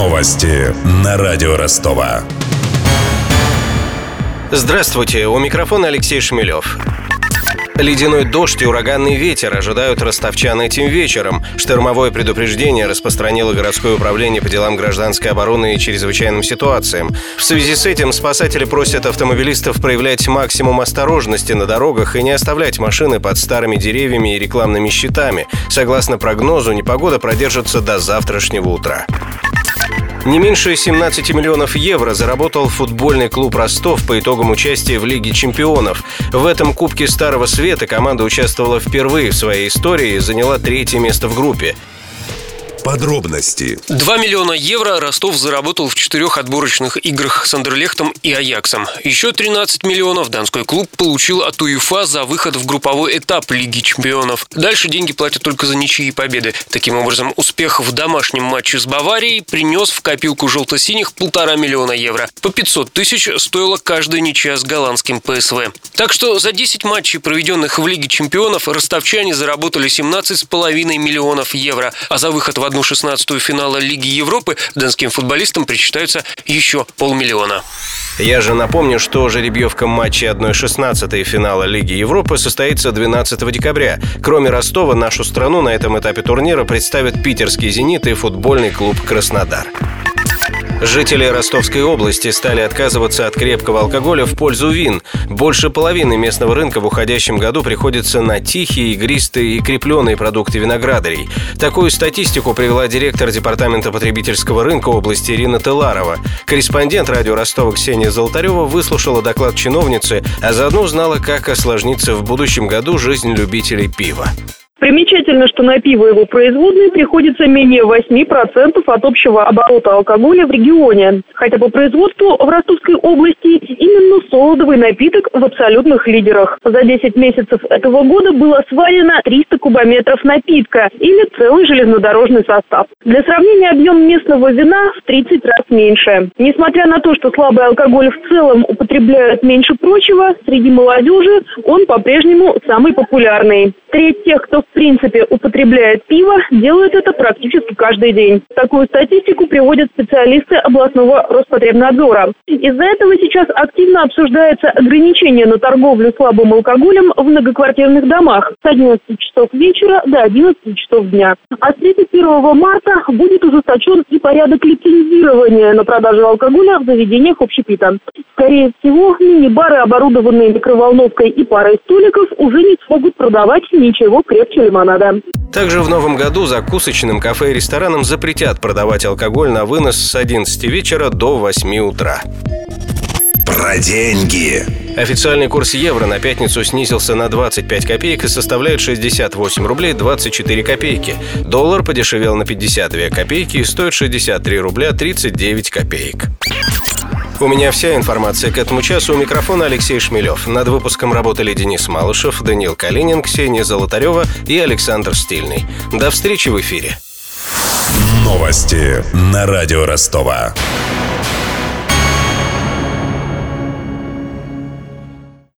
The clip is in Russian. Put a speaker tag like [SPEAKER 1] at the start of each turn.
[SPEAKER 1] Новости на радио Ростова.
[SPEAKER 2] Здравствуйте, у микрофона Алексей Шмелев. Ледяной дождь и ураганный ветер ожидают ростовчан этим вечером. Штормовое предупреждение распространило городское управление по делам гражданской обороны и чрезвычайным ситуациям. В связи с этим спасатели просят автомобилистов проявлять максимум осторожности на дорогах и не оставлять машины под старыми деревьями и рекламными щитами. Согласно прогнозу, непогода продержится до завтрашнего утра. Не меньше 17 миллионов евро заработал футбольный клуб «Ростов» по итогам участия в Лиге чемпионов. В этом Кубке Старого Света команда участвовала впервые в своей истории и заняла третье место в группе.
[SPEAKER 1] Подробности.
[SPEAKER 3] 2 миллиона евро Ростов заработал в четырех отборочных играх с Андерлехтом и Аяксом. Еще 13 миллионов Донской клуб получил от УЕФА за выход в групповой этап Лиги чемпионов. Дальше деньги платят только за ничьи и победы. Таким образом, успех в домашнем матче с Баварией принес в копилку желто-синих полтора миллиона евро. По 500 тысяч стоила каждая ничья с голландским ПСВ. Так что за 10 матчей, проведенных в Лиге чемпионов, ростовчане заработали 17,5 миллионов евро, а за выход в одну шестнадцатую финала Лиги Европы донским футболистам причитаются еще полмиллиона.
[SPEAKER 2] Я же напомню, что жеребьевка матча 1-16 финала Лиги Европы состоится 12 декабря. Кроме Ростова, нашу страну на этом этапе турнира представят питерский «Зенит» и футбольный клуб «Краснодар». Жители Ростовской области стали отказываться от крепкого алкоголя в пользу вин. Больше половины местного рынка в уходящем году приходится на тихие, игристые и крепленные продукты виноградарей. Такую статистику привела директор Департамента потребительского рынка области Ирина Теларова. Корреспондент радио Ростова Ксения Золотарева выслушала доклад чиновницы, а заодно узнала, как осложнится в будущем году жизнь любителей пива.
[SPEAKER 4] Примечательно, что на пиво его производные приходится менее 8% от общего оборота алкоголя в регионе. Хотя по производству в Ростовской области именно солодовый напиток в абсолютных лидерах. За 10 месяцев этого года было сварено 300 кубометров напитка или целый железнодорожный состав. Для сравнения, объем местного вина в 30 раз меньше. Несмотря на то, что слабый алкоголь в целом употребляют меньше прочего, среди молодежи он по-прежнему самый популярный. Треть тех, кто в принципе употребляет пиво, делают это практически каждый день. Такую статистику приводят специалисты областного Роспотребнадзора. Из-за этого сейчас активно обсуждается ограничение на торговлю слабым алкоголем в многоквартирных домах с 11 часов вечера до 11 часов дня. А с 31 марта будет ужесточен и порядок лицензирования на продажу алкоголя в заведениях общепита. Скорее всего, мини-бары, оборудованные микроволновкой и парой столиков, уже не смогут продавать ничего крепче лимонада.
[SPEAKER 2] Также в новом году закусочным кафе и ресторанам запретят продавать алкоголь на вынос с 11 вечера до 8 утра.
[SPEAKER 1] Про деньги.
[SPEAKER 2] Официальный курс евро на пятницу снизился на 25 копеек и составляет 68 рублей 24 копейки. Доллар подешевел на 52 копейки и стоит 63 рубля 39 копеек. У меня вся информация к этому часу. У микрофона Алексей Шмелев. Над выпуском работали Денис Малышев, Даниил Калинин, Ксения Золотарева и Александр Стильный. До встречи в эфире.
[SPEAKER 1] Новости на радио Ростова.